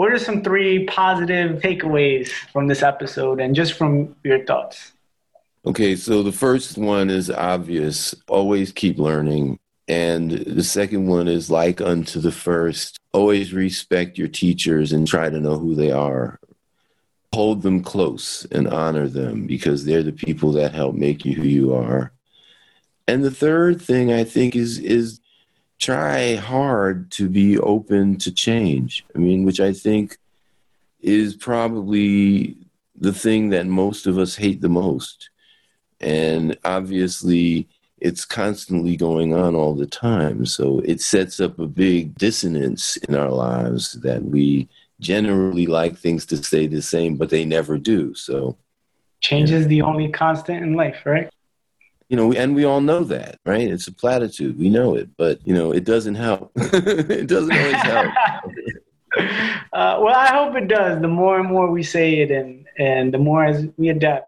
what are some three positive takeaways from this episode and just from your thoughts? Okay, so the first one is obvious always keep learning. And the second one is like unto the first always respect your teachers and try to know who they are. Hold them close and honor them because they're the people that help make you who you are. And the third thing I think is is try hard to be open to change. I mean, which I think is probably the thing that most of us hate the most. And obviously, it's constantly going on all the time. So it sets up a big dissonance in our lives that we generally like things to stay the same, but they never do. So change is the only constant in life, right? You know, and we all know that, right? It's a platitude. We know it, but you know, it doesn't help. it doesn't always help. uh, well, I hope it does. The more and more we say it, and and the more as we adapt.